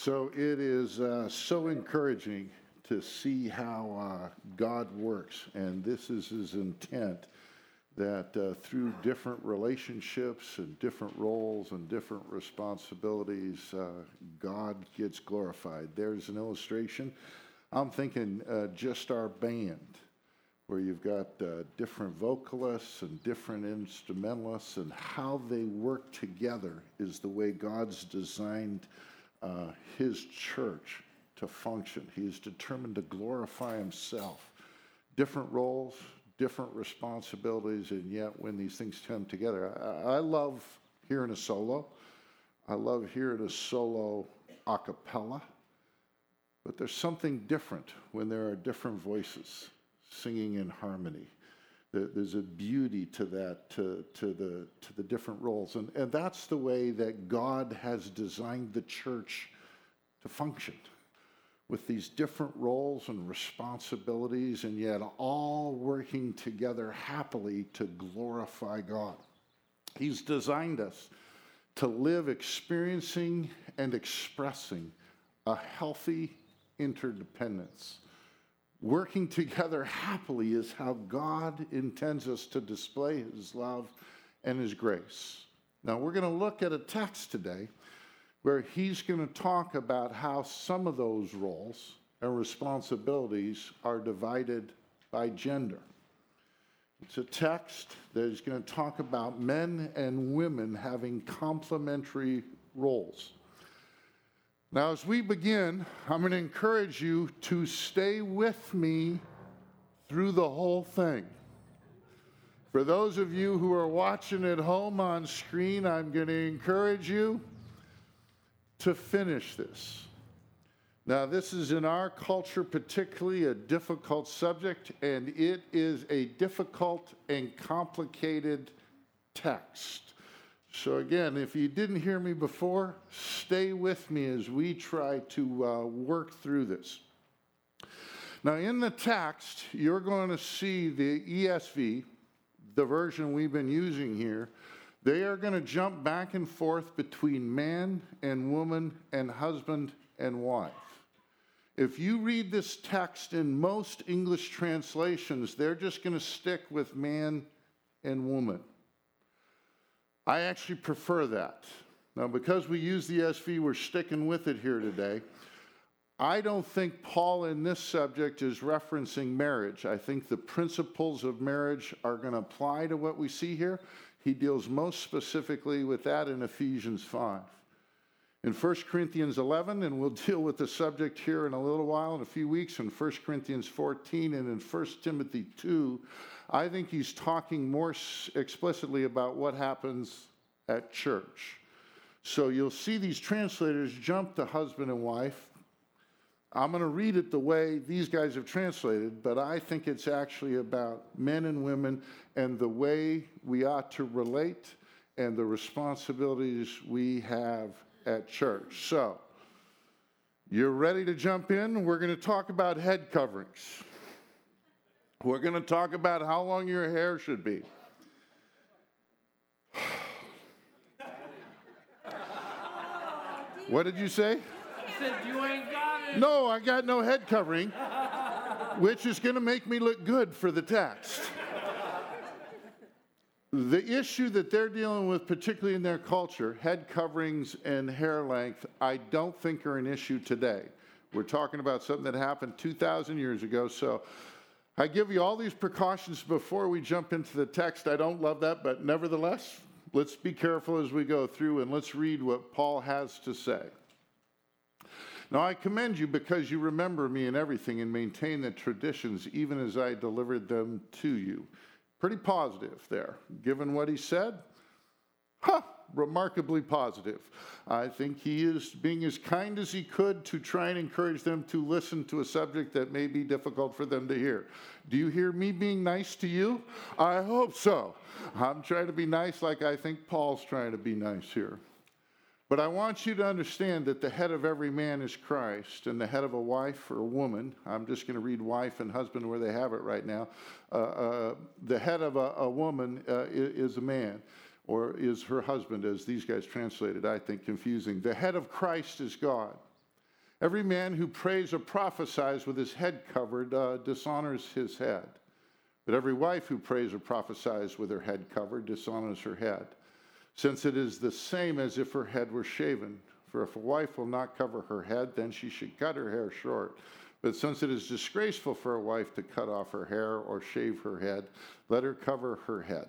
So it is uh, so encouraging to see how uh, God works, and this is his intent that uh, through different relationships and different roles and different responsibilities, uh, God gets glorified. There's an illustration. I'm thinking uh, just our band, where you've got uh, different vocalists and different instrumentalists, and how they work together is the way God's designed uh, His church to function. He is determined to glorify Himself. Different roles, different responsibilities, and yet when these things come together, I, I love hearing a solo. I love hearing a solo a cappella. But there's something different when there are different voices singing in harmony. There's a beauty to that, to, to, the, to the different roles. And, and that's the way that God has designed the church to function with these different roles and responsibilities, and yet all working together happily to glorify God. He's designed us to live experiencing and expressing a healthy interdependence. Working together happily is how God intends us to display His love and His grace. Now, we're going to look at a text today where he's going to talk about how some of those roles and responsibilities are divided by gender. It's a text that is going to talk about men and women having complementary roles. Now, as we begin, I'm going to encourage you to stay with me through the whole thing. For those of you who are watching at home on screen, I'm going to encourage you to finish this. Now, this is in our culture particularly a difficult subject, and it is a difficult and complicated text. So, again, if you didn't hear me before, stay with me as we try to uh, work through this. Now, in the text, you're going to see the ESV, the version we've been using here, they are going to jump back and forth between man and woman and husband and wife. If you read this text in most English translations, they're just going to stick with man and woman. I actually prefer that. Now, because we use the ESV, we're sticking with it here today. I don't think Paul in this subject is referencing marriage. I think the principles of marriage are going to apply to what we see here. He deals most specifically with that in Ephesians 5. In 1 Corinthians 11, and we'll deal with the subject here in a little while, in a few weeks, in 1 Corinthians 14 and in 1 Timothy 2, I think he's talking more explicitly about what happens at church. So you'll see these translators jump to husband and wife. I'm going to read it the way these guys have translated, but I think it's actually about men and women and the way we ought to relate and the responsibilities we have at church. So, you're ready to jump in? We're going to talk about head coverings. We're going to talk about how long your hair should be. what did you say? I said, you ain't got it. No, I got no head covering, which is going to make me look good for the text. The issue that they're dealing with, particularly in their culture, head coverings and hair length, I don't think are an issue today. We're talking about something that happened 2,000 years ago. So I give you all these precautions before we jump into the text. I don't love that, but nevertheless, let's be careful as we go through and let's read what Paul has to say. Now I commend you because you remember me in everything and maintain the traditions even as I delivered them to you. Pretty positive there, given what he said. Huh, remarkably positive. I think he is being as kind as he could to try and encourage them to listen to a subject that may be difficult for them to hear. Do you hear me being nice to you? I hope so. I'm trying to be nice like I think Paul's trying to be nice here. But I want you to understand that the head of every man is Christ, and the head of a wife or a woman, I'm just going to read wife and husband where they have it right now. Uh, uh, the head of a, a woman uh, is, is a man, or is her husband, as these guys translated, I think, confusing. The head of Christ is God. Every man who prays or prophesies with his head covered uh, dishonors his head. But every wife who prays or prophesies with her head covered dishonors her head, since it is the same as if her head were shaven. For if a wife will not cover her head, then she should cut her hair short. But since it is disgraceful for a wife to cut off her hair or shave her head, let her cover her head.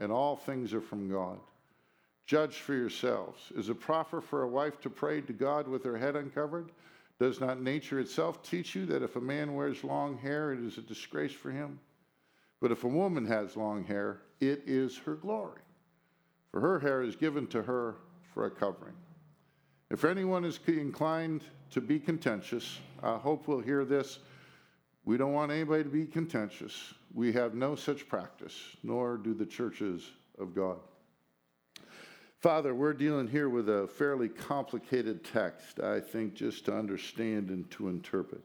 and all things are from God. Judge for yourselves. Is it proper for a wife to pray to God with her head uncovered? Does not nature itself teach you that if a man wears long hair, it is a disgrace for him? But if a woman has long hair, it is her glory. For her hair is given to her for a covering. If anyone is inclined to be contentious, I hope we'll hear this. We don't want anybody to be contentious. We have no such practice, nor do the churches of God. Father, we're dealing here with a fairly complicated text, I think, just to understand and to interpret.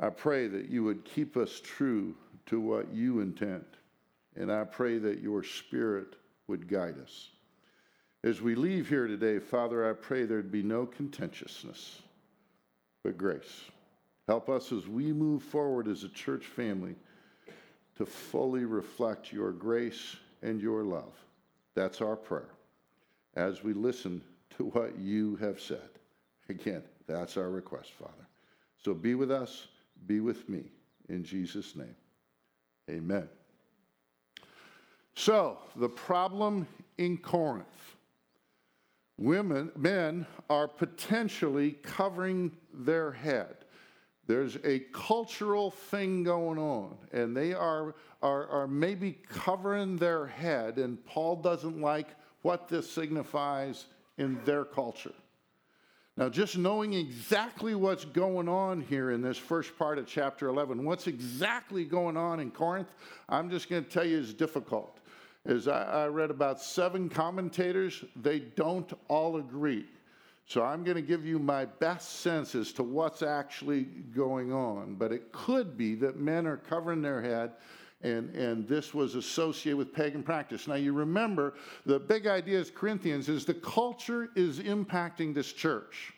I pray that you would keep us true to what you intend, and I pray that your Spirit would guide us. As we leave here today, Father, I pray there'd be no contentiousness, but grace. Help us as we move forward as a church family to fully reflect your grace and your love. That's our prayer as we listen to what you have said. Again, that's our request, Father. So be with us, be with me. In Jesus' name, amen. So, the problem in Corinth women, men are potentially covering their head. There's a cultural thing going on, and they are, are, are maybe covering their head, and Paul doesn't like what this signifies in their culture. Now, just knowing exactly what's going on here in this first part of chapter 11, what's exactly going on in Corinth, I'm just going to tell you is difficult. As I, I read about seven commentators, they don't all agree. So I'm going to give you my best sense as to what's actually going on. But it could be that men are covering their head and, and this was associated with pagan practice. Now, you remember the big idea as Corinthians is the culture is impacting this church.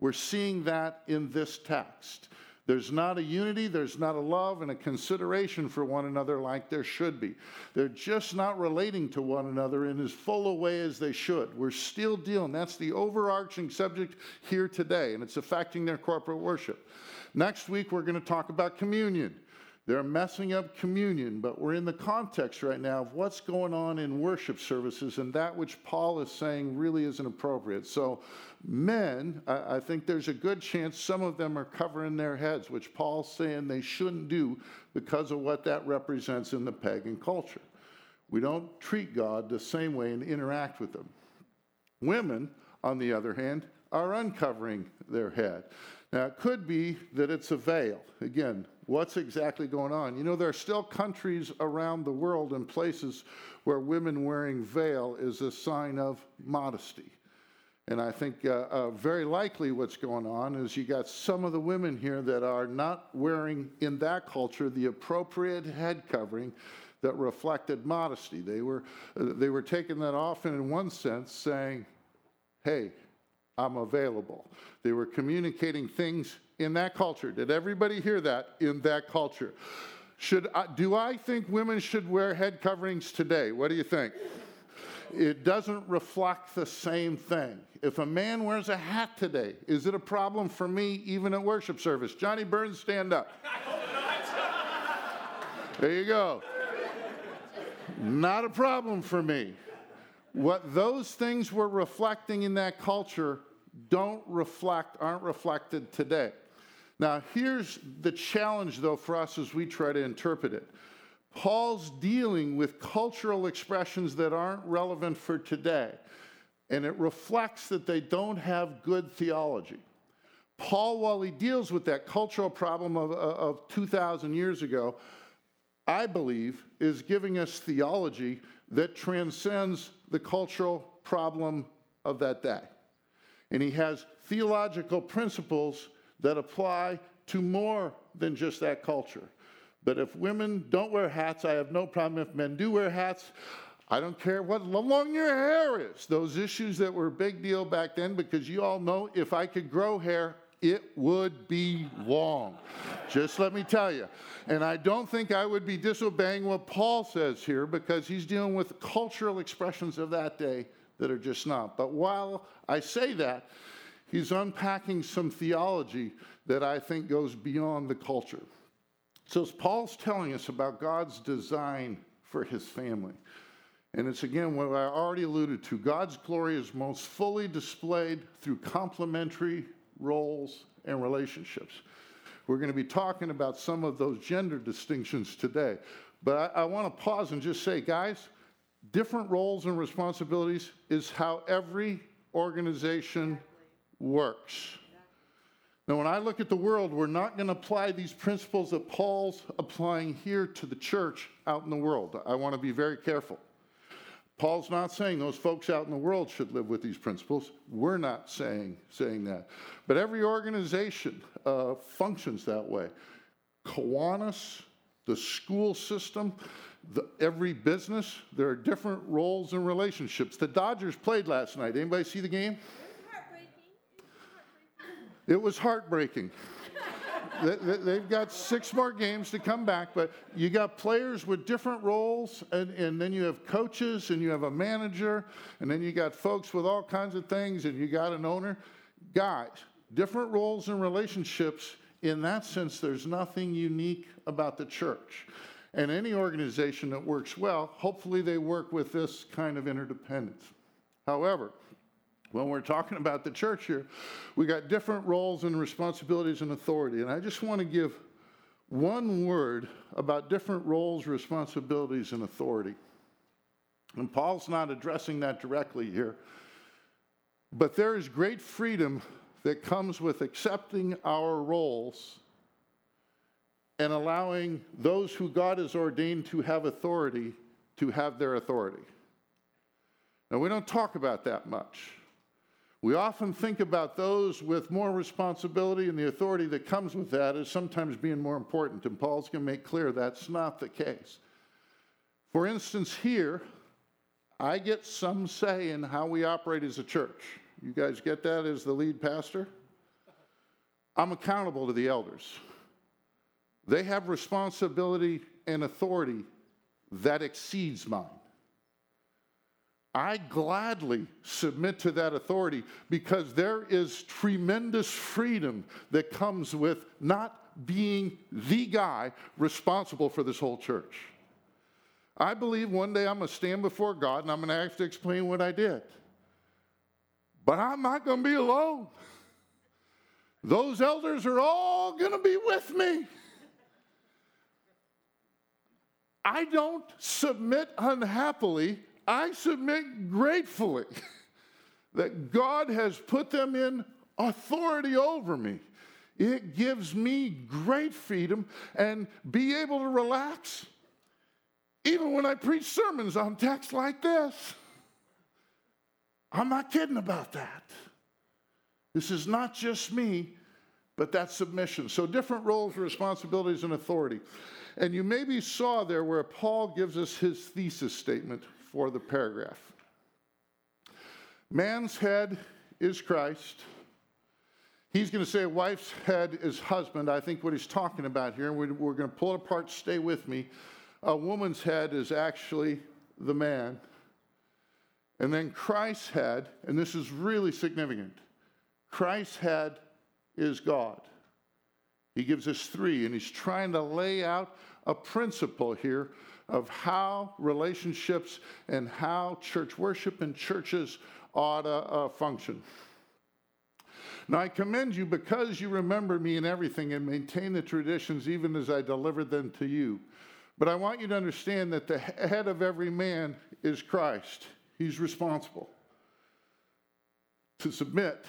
We're seeing that in this text. There's not a unity, there's not a love and a consideration for one another like there should be. They're just not relating to one another in as full a way as they should. We're still dealing, that's the overarching subject here today, and it's affecting their corporate worship. Next week, we're going to talk about communion. They're messing up communion, but we're in the context right now of what's going on in worship services and that which Paul is saying really isn't appropriate. So, men, I, I think there's a good chance some of them are covering their heads, which Paul's saying they shouldn't do because of what that represents in the pagan culture. We don't treat God the same way and interact with them. Women, on the other hand, are uncovering their head. Now, it could be that it's a veil. Again, what's exactly going on. You know, there are still countries around the world and places where women wearing veil is a sign of modesty. And I think uh, uh, very likely what's going on is you got some of the women here that are not wearing in that culture the appropriate head covering that reflected modesty. They were, uh, they were taking that off and in one sense saying, hey, I'm available. They were communicating things in that culture. Did everybody hear that in that culture? Should I, do I think women should wear head coverings today? What do you think? It doesn't reflect the same thing. If a man wears a hat today, is it a problem for me even at worship service? Johnny Burns, stand up. There you go. Not a problem for me. What those things were reflecting in that culture don't reflect, aren't reflected today. Now, here's the challenge, though, for us as we try to interpret it. Paul's dealing with cultural expressions that aren't relevant for today, and it reflects that they don't have good theology. Paul, while he deals with that cultural problem of, of 2,000 years ago, I believe is giving us theology that transcends the cultural problem of that day. And he has theological principles that apply to more than just that culture. But if women don't wear hats, I have no problem. If men do wear hats, I don't care what long your hair is. Those issues that were a big deal back then, because you all know if I could grow hair, it would be long. Just let me tell you. And I don't think I would be disobeying what Paul says here because he's dealing with cultural expressions of that day that are just not. But while I say that, he's unpacking some theology that I think goes beyond the culture. So Paul's telling us about God's design for his family. And it's again what I already alluded to. God's glory is most fully displayed through complementary roles and relationships. We're going to be talking about some of those gender distinctions today. But I, I want to pause and just say, guys, different roles and responsibilities is how every organization works. Now, when I look at the world, we're not going to apply these principles that Paul's applying here to the church out in the world. I want to be very careful. Paul's not saying those folks out in the world should live with these principles. We're not saying, saying that. But every organization uh, functions that way. Kiwanis, the school system, the, every business, there are different roles and relationships. The Dodgers played last night. Anybody see the game? It was heartbreaking. They've got six more games to come back, but you got players with different roles, and, and then you have coaches, and you have a manager, and then you got folks with all kinds of things, and you got an owner. Guys, different roles and relationships. In that sense, there's nothing unique about the church. And any organization that works well, hopefully they work with this kind of interdependence. However, when we're talking about the church here, we got different roles and responsibilities and authority. And I just want to give one word about different roles, responsibilities, and authority. And Paul's not addressing that directly here. But there is great freedom that comes with accepting our roles and allowing those who God has ordained to have authority to have their authority. Now, we don't talk about that much. We often think about those with more responsibility and the authority that comes with that as sometimes being more important, and Paul's going to make clear that's not the case. For instance, here, I get some say in how we operate as a church. You guys get that as the lead pastor? I'm accountable to the elders. They have responsibility and authority that exceeds mine. I gladly submit to that authority because there is tremendous freedom that comes with not being the guy responsible for this whole church. I believe one day I'm going to stand before God and I'm going to have to explain what I did. But I'm not going to be alone. Those elders are all going to be with me. I don't submit unhappily I submit gratefully that God has put them in authority over me. It gives me great freedom and be able to relax even when I preach sermons on texts like this. I'm not kidding about that. This is not just me, but that submission. So, different roles, responsibilities, and authority. And you maybe saw there where Paul gives us his thesis statement for the paragraph. Man's head is Christ. He's going to say wife's head is husband. I think what he's talking about here, and we're going to pull it apart, stay with me. A woman's head is actually the man. And then Christ's head, and this is really significant Christ's head is God. He gives us three, and he's trying to lay out a principle here of how relationships and how church worship and churches ought to uh, function. Now, I commend you because you remember me in everything and maintain the traditions even as I delivered them to you. But I want you to understand that the head of every man is Christ. He's responsible to submit,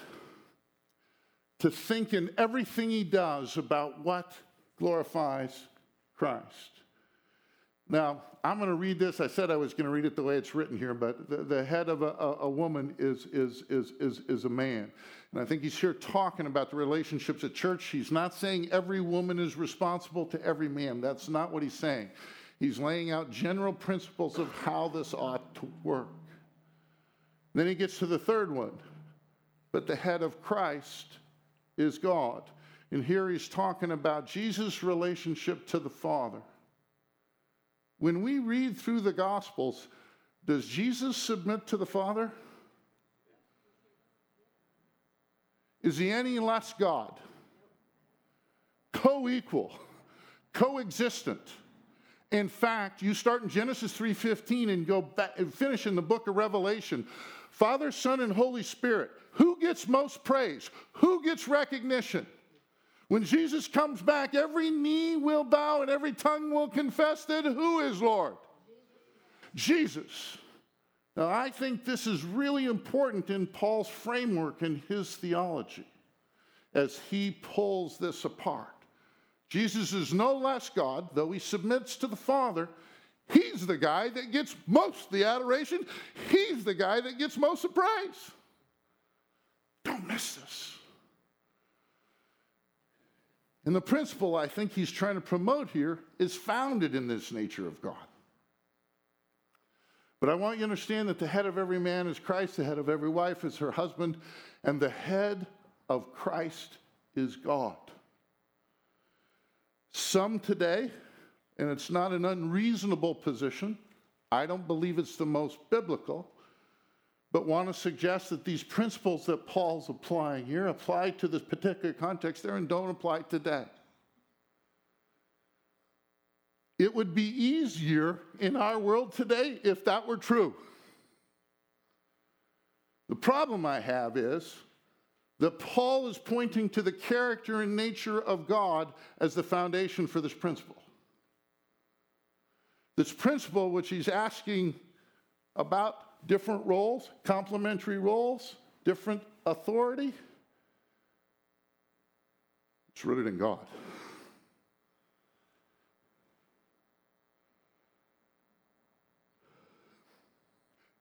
to think in everything he does about what glorifies Christ. Now, I'm going to read this. I said I was going to read it the way it's written here, but the, the head of a, a, a, woman is, is, is, is, is a man. And I think he's here talking about the relationships at church. He's not saying every woman is responsible to every man. That's not what he's saying. He's laying out general principles of how this ought to work. Then he gets to the third one. But the head of Christ is God. And here he's talking about Jesus' relationship to the Father. When we read through the Gospels, does Jesus submit to the Father? Is he any less God? Co equal, coexistent. In fact, you start in Genesis 3:15 and go back and finish in the book of Revelation. Father, Son, and Holy Spirit. Who gets most praise? Who gets recognition? When Jesus comes back, every knee will bow and every tongue will confess that who is Lord? Jesus. Now, I think this is really important in Paul's framework and his theology as he pulls this apart. Jesus is no less God, though he submits to the Father. He's the guy that gets most the adoration. He's the guy that gets most the praise. Don't miss this. And the principle I think he's trying to promote here is founded in this nature of God. But I want you to understand that the head of every man is Christ, the head of every wife is her husband, and the head of Christ is God. Some today, and it's not an unreasonable position, I don't believe it's the most biblical, but want to suggest that these principles that Paul's applying here apply to this particular context there and don't apply today. It would be easier in our world today if that were true. The problem I have is that Paul is pointing to the character and nature of God as the foundation for this principle. This principle, which he's asking about different roles, complementary roles, different authority, it's rooted in God.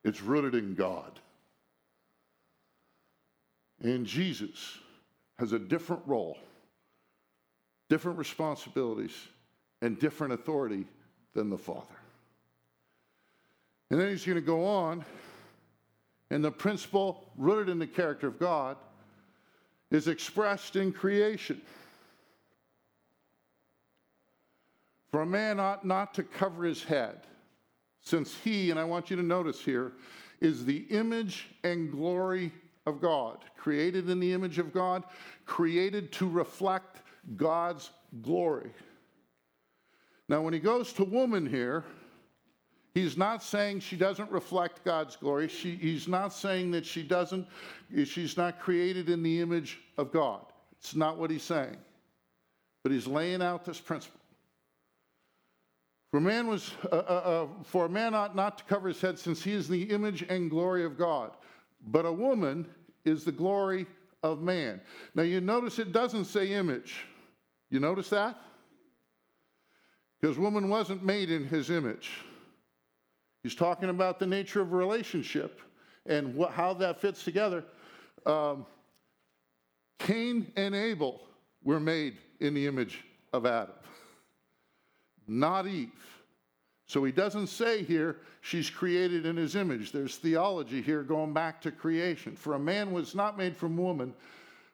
It's rooted in God. And Jesus has a different role, different responsibilities, and different authority than the Father. And then he's going to go on, and the principle rooted in the character of God is expressed in creation. For a man ought not to cover his head since he, and I want you to notice here, is the image and glory of God, created in the image of God, created to reflect God's glory. Now, when he goes to woman here, he's not saying she doesn't reflect God's glory. She, he's not saying that she doesn't, she's not created in the image of God. It's not what he's saying. But he's laying out this principle. For man was, uh, uh, uh, for a man ought not to cover his head, since he is the image and glory of God. But a woman is the glory of man. Now you notice it doesn't say image. You notice that? Because woman wasn't made in his image. He's talking about the nature of relationship and what, how that fits together. Um, Cain and Abel were made in the image of Adam not Eve. So he doesn't say here she's created in his image. There's theology here going back to creation. For a man was not made from woman,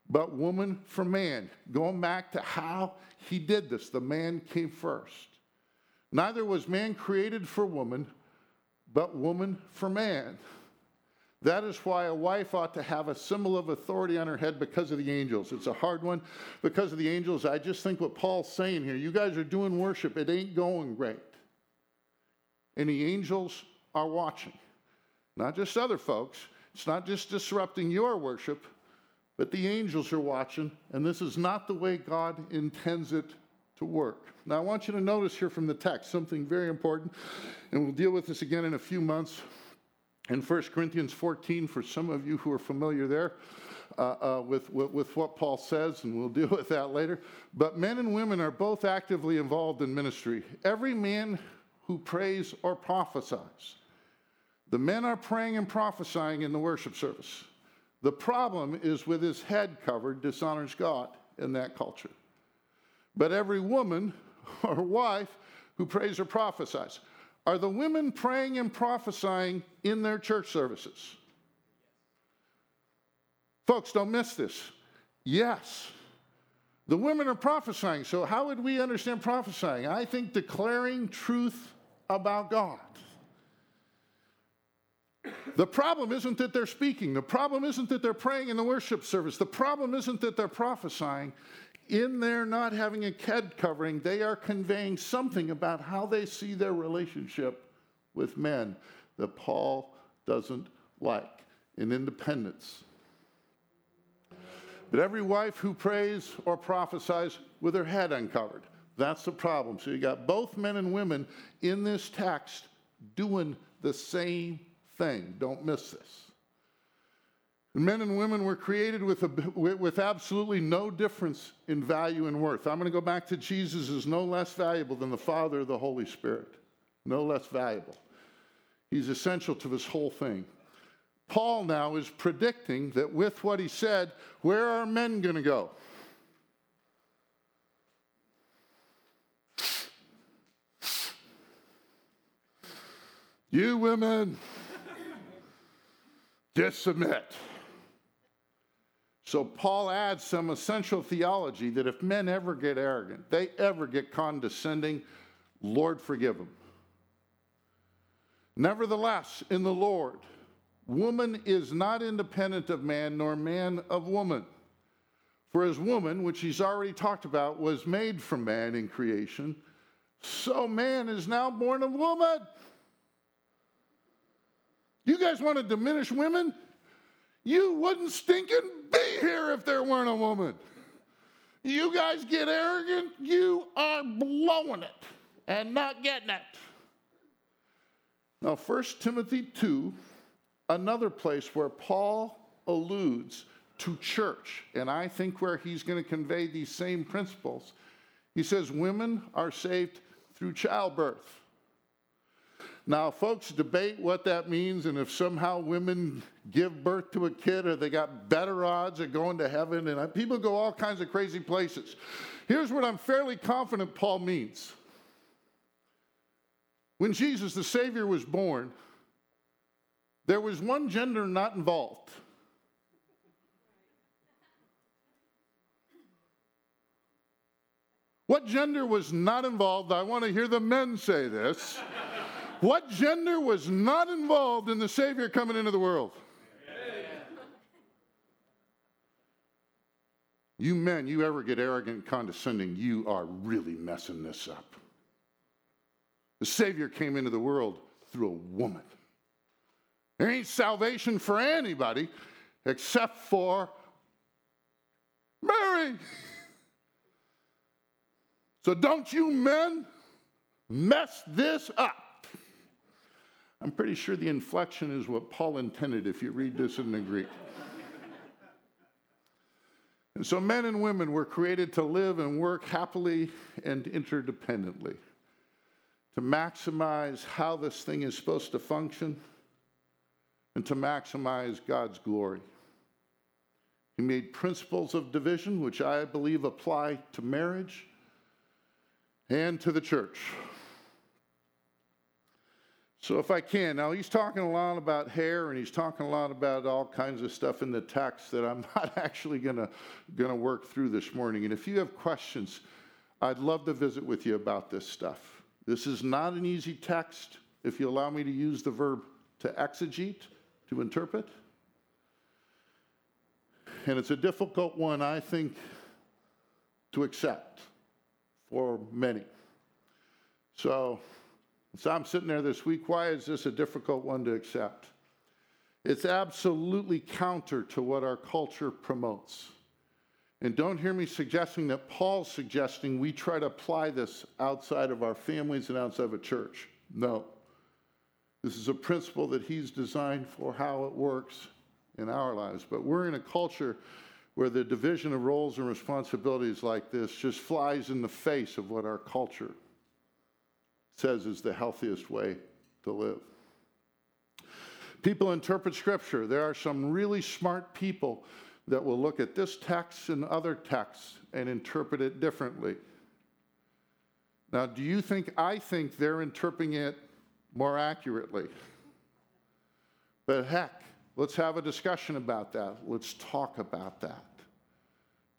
but woman from man. Going back to how he did this, the man came first. Neither was man created for woman, but woman for man. That is why a wife ought to have a symbol of authority on her head because of the angels. It's a hard one because of the angels. I just think what Paul's saying here you guys are doing worship, it ain't going great. And the angels are watching. Not just other folks, it's not just disrupting your worship, but the angels are watching, and this is not the way God intends it to work. Now, I want you to notice here from the text something very important, and we'll deal with this again in a few months in 1 Corinthians 14, for some of you who are familiar there, uh, uh, with, with, with what Paul says, and we'll deal with that later. But men and women are both actively involved in ministry. Every man who prays or prophesies, the men are praying and prophesying in the worship service. The problem is with his head covered, dishonors God in that culture. But every woman or wife who prays or prophesies, are the women praying and prophesying in their church services? Folks, don't miss this. Yes. The women are prophesying. So, how would we understand prophesying? I think declaring truth about God. The problem isn't that they're speaking. The problem isn't that they're praying in the worship service. The problem isn't that they're prophesying. In their not having a head covering, they are conveying something about how they see their relationship with men that Paul doesn't like in independence. But every wife who prays or prophesies with her head uncovered, that's the problem. So you got both men and women in this text doing the same thing. Don't miss this. Men and women were created with, a, with absolutely no difference in value and worth. I'm going to go back to Jesus is no less valuable than the Father the Holy Spirit. No less valuable. He's essential to this whole thing. Paul now is predicting that with what he said, where are men going to go? You women, just submit. So Paul adds some essential theology that if men ever get arrogant, they ever get condescending, Lord forgive them. Nevertheless, in the Lord, woman is not independent of man, nor man of woman. For as woman, which he's already talked about, was made from man in creation, so man is now born of woman. You guys want to diminish women? You wouldn't stinking be here if there weren't a woman. You guys get arrogant, you are blowing it and not getting it. Now, 1 Timothy 2, another place where Paul alludes to church, and I think where he's going to convey these same principles. He says, Women are saved through childbirth. Now, folks debate what that means and if somehow women give birth to a kid or they got better odds of going to heaven. And people go all kinds of crazy places. Here's what I'm fairly confident Paul means. When Jesus, the Savior, was born, there was one gender not involved. What gender was not involved? I want to hear the men say this. What gender was not involved in the Savior coming into the world? You men, you ever get arrogant and condescending, you are really messing this up. The Savior came into the world through a woman. There ain't salvation for anybody except for Mary. So don't you men mess this up. I'm pretty sure the inflection is what Paul intended if you read this in the Greek. And so, men and women were created to live and work happily and interdependently, to maximize how this thing is supposed to function, and to maximize God's glory. He made principles of division, which I believe apply to marriage and to the church. So, if I can, now he's talking a lot about hair and he's talking a lot about all kinds of stuff in the text that I'm not actually going to work through this morning. And if you have questions, I'd love to visit with you about this stuff. This is not an easy text, if you allow me to use the verb to exegete, to interpret. And it's a difficult one, I think, to accept for many. So, so I'm sitting there this week. Why is this a difficult one to accept? It's absolutely counter to what our culture promotes. And don't hear me suggesting that Paul's suggesting we try to apply this outside of our families and outside of a church. No. This is a principle that he's designed for how it works in our lives. But we're in a culture where the division of roles and responsibilities like this just flies in the face of what our culture says is the healthiest way to live. People interpret Scripture. There are some really smart people that will look at this text and other texts and interpret it differently. Now, do you think I think they're interpreting it more accurately? But heck, let's have a discussion about that. Let's talk about that.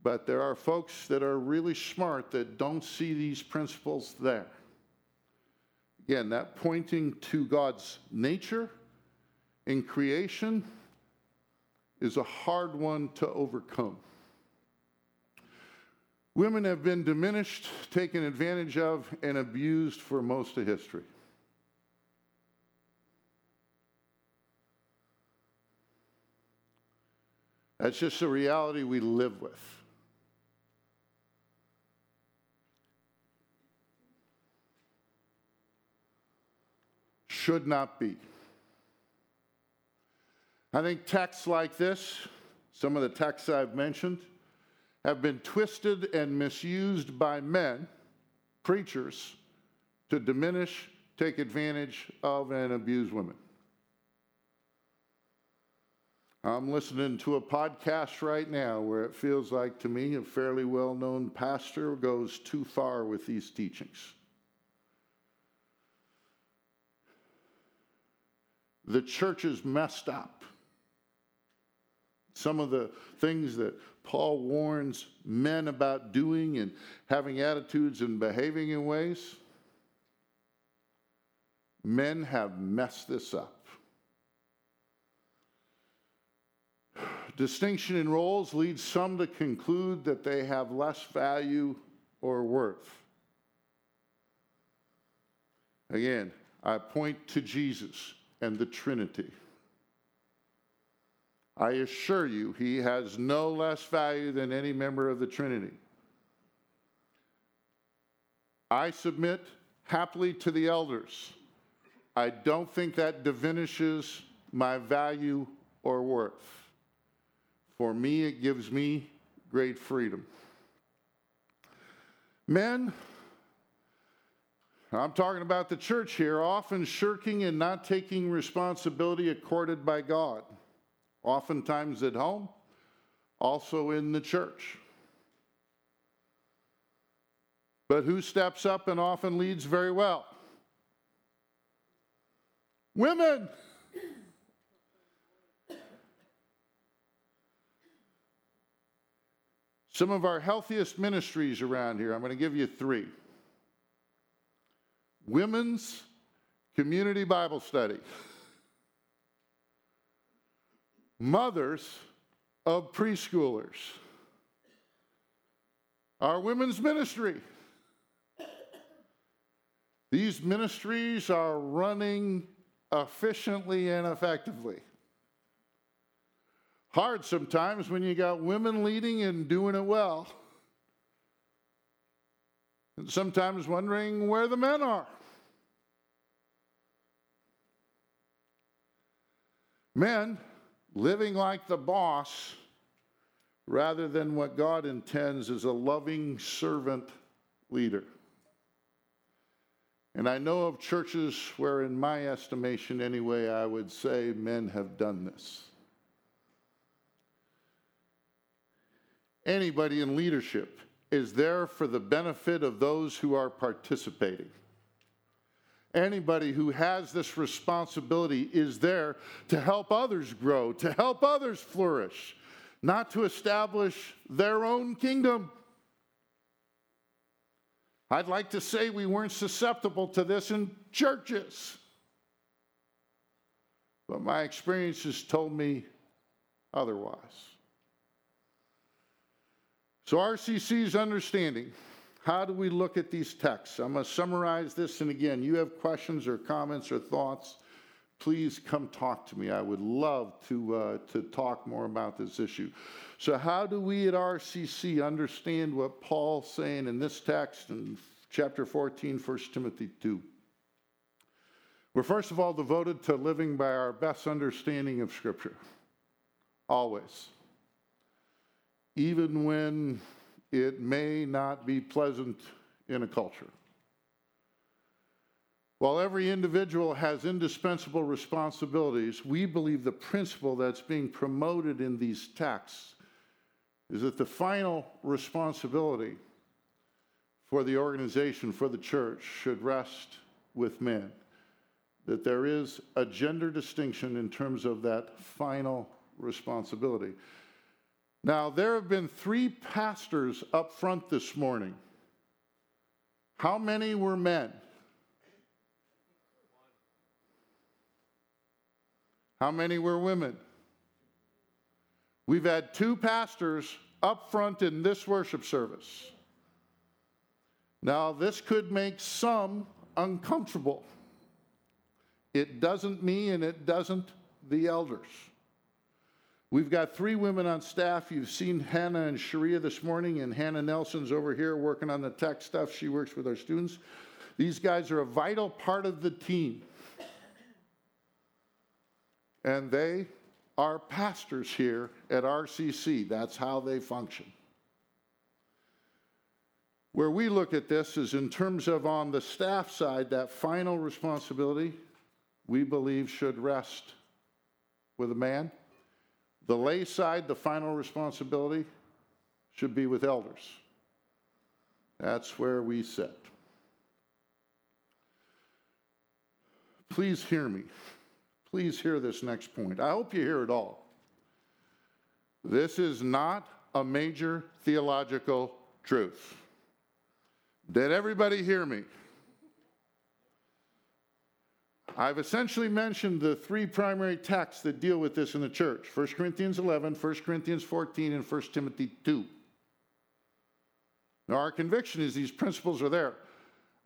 But there are folks that are really smart that don't see these principles there. Again, that pointing to God's nature in creation is a hard one to overcome. Women have been diminished, taken advantage of, and abused for most of history. That's just a reality we live with. Should not be. I think texts like this, some of the texts I've mentioned, have been twisted and misused by men, preachers, to diminish, take advantage of, and abuse women. I'm listening to a podcast right now where it feels like to me a fairly well known pastor goes too far with these teachings. The church is messed up. Some of the things that Paul warns men about doing and having attitudes and behaving in ways, men have messed this up. Distinction in roles leads some to conclude that they have less value or worth. Again, I point to Jesus and the Trinity. I assure you, he has no less value than any member of the Trinity. I submit happily to the elders. I don't think that diminishes my value or worth. For me, it gives me great freedom. Men, I'm talking about the church here, often shirking and not taking responsibility accorded by God oftentimes at home, also in the church. But who steps up and often leads very well? Women. Some of our healthiest ministries around here, I'm going to give you three. Women's Community Bible Study mothers of preschoolers. Our women's ministry. These ministries are running efficiently and effectively. Hard sometimes when you got women leading and doing it well. And sometimes wondering where the men are. Men, living like the boss rather than what God intends as a loving servant leader. And I know of churches where, in my estimation anyway, I would say men have done this. Anybody in leadership is there for the benefit of those who are participating anybody who has this responsibility is there to help others grow, to help others flourish, not to establish their own kingdom. I'd like to say we weren't susceptible to this in churches. But my experience has told me otherwise. So, RCC's understanding how do we look at these texts? I'm going to summarize this, and again, you have questions or comments or thoughts, please come talk to me. I would love to, uh, to talk more about this issue. So, how do we at RCC understand what Paul's saying in this text in chapter 14, 1 Timothy 2? We're first of all devoted to living by our best understanding of Scripture. always. Even when it may not be pleasant in a culture. While every individual has indispensable responsibilities, we believe the principle that's being promoted in these texts is that the final responsibility for the organization, for the church, should rest with men. That there is a gender distinction in terms of that final responsibility. Now, there have been three pastors up front this morning. How many were men? How many were women? We've had two pastors up front in this worship service. Now, this could make some uncomfortable. It doesn't me and it doesn't the elders. We've got three women on staff. You've seen Hannah and Sharia this morning, and Hannah Nelson's over here working on the tech stuff. She works with our students. These guys are a vital part of the team. And they are pastors here at RCC. That's how they function. Where we look at this is in terms of on the staff side, that final responsibility we believe should rest with a man. The lay side, the final responsibility, should be with elders. That's where we sit. Please hear me. Please hear this next point. I hope you hear it all. This is not a major theological truth. Did everybody hear me? I've essentially mentioned the three primary texts that deal with this in the church 1 Corinthians 11, 1 Corinthians 14, and 1 Timothy 2. Now, our conviction is these principles are there.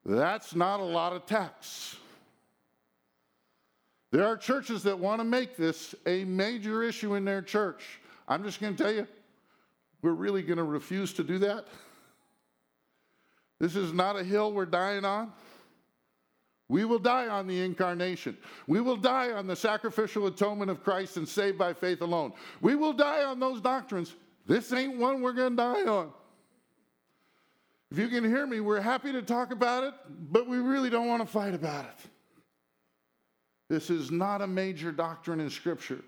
That's not a lot of texts. There are churches that want to make this a major issue in their church. I'm just going to tell you, we're really going to refuse to do that. This is not a hill we're dying on. We will die on the incarnation. We will die on the sacrificial atonement of Christ and saved by faith alone. We will die on those doctrines. This ain't one we're going to die on. If you can hear me, we're happy to talk about it, but we really don't want to fight about it. This is not a major doctrine in Scripture.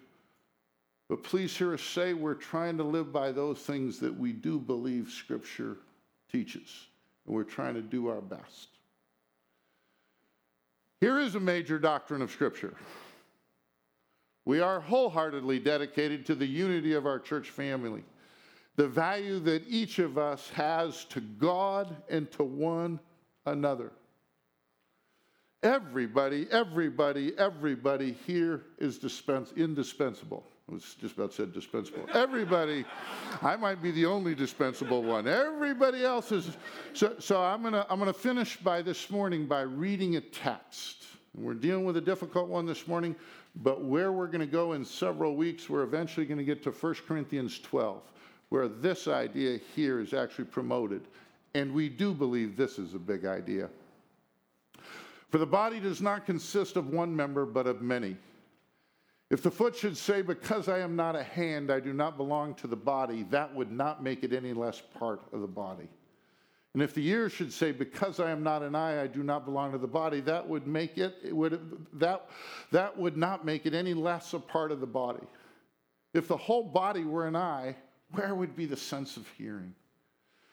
But please hear us say we're trying to live by those things that we do believe Scripture teaches, and we're trying to do our best. Here is a major doctrine of Scripture. We are wholeheartedly dedicated to the unity of our church family, the value that each of us has to God and to one another. Everybody, everybody, everybody here is dispens- indispensable. Was just about said dispensable. Everybody, I might be the only dispensable one. Everybody else is. So, so I'm gonna I'm gonna finish by this morning by reading a text. We're dealing with a difficult one this morning, but where we're going to go in several weeks, we're eventually going to get to 1 Corinthians 12, where this idea here is actually promoted. And we do believe this is a big idea. For the body does not consist of one member, but of many. If the foot should say, Because I am not a hand, I do not belong to the body, that would not make it any less part of the body. And if the ear should say, Because I am not an eye, I do not belong to the body, that would make it, it would, that, that would not make it any less a part of the body. If the whole body were an eye, where would be the sense of hearing?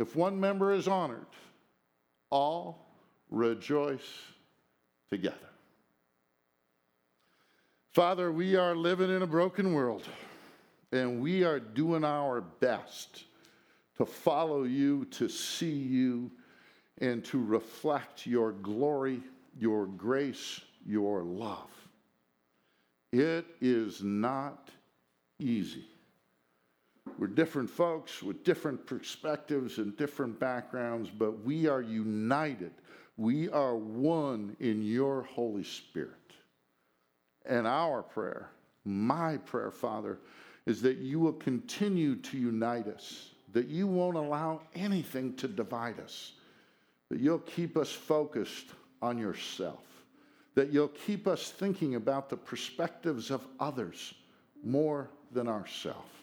If one member is honored, all rejoice together. Father, we are living in a broken world, and we are doing our best to follow you, to see you, and to reflect your glory, your grace, your love. It is not easy. We're different folks with different perspectives and different backgrounds, but we are united. We are one in your Holy Spirit. And our prayer, my prayer, Father, is that you will continue to unite us, that you won't allow anything to divide us, that you'll keep us focused on yourself, that you'll keep us thinking about the perspectives of others more than ourselves.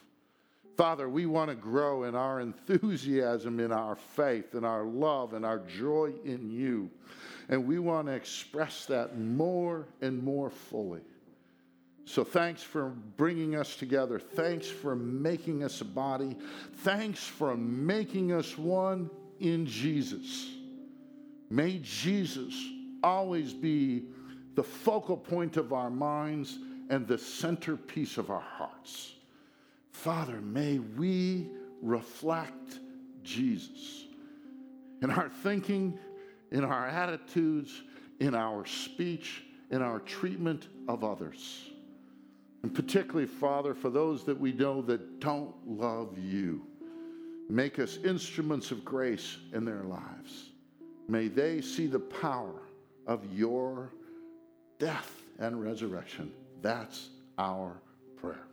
Father, we want to grow in our enthusiasm, in our faith, in our love, and our joy in you. And we want to express that more and more fully. So thanks for bringing us together. Thanks for making us a body. Thanks for making us one in Jesus. May Jesus always be the focal point of our minds and the centerpiece of our hearts. Father, may we reflect Jesus in our thinking, in our attitudes, in our speech, in our treatment of others. And particularly, Father, for those that we know that don't love you, make us instruments of grace in their lives. May they see the power of your death and resurrection. That's our prayer.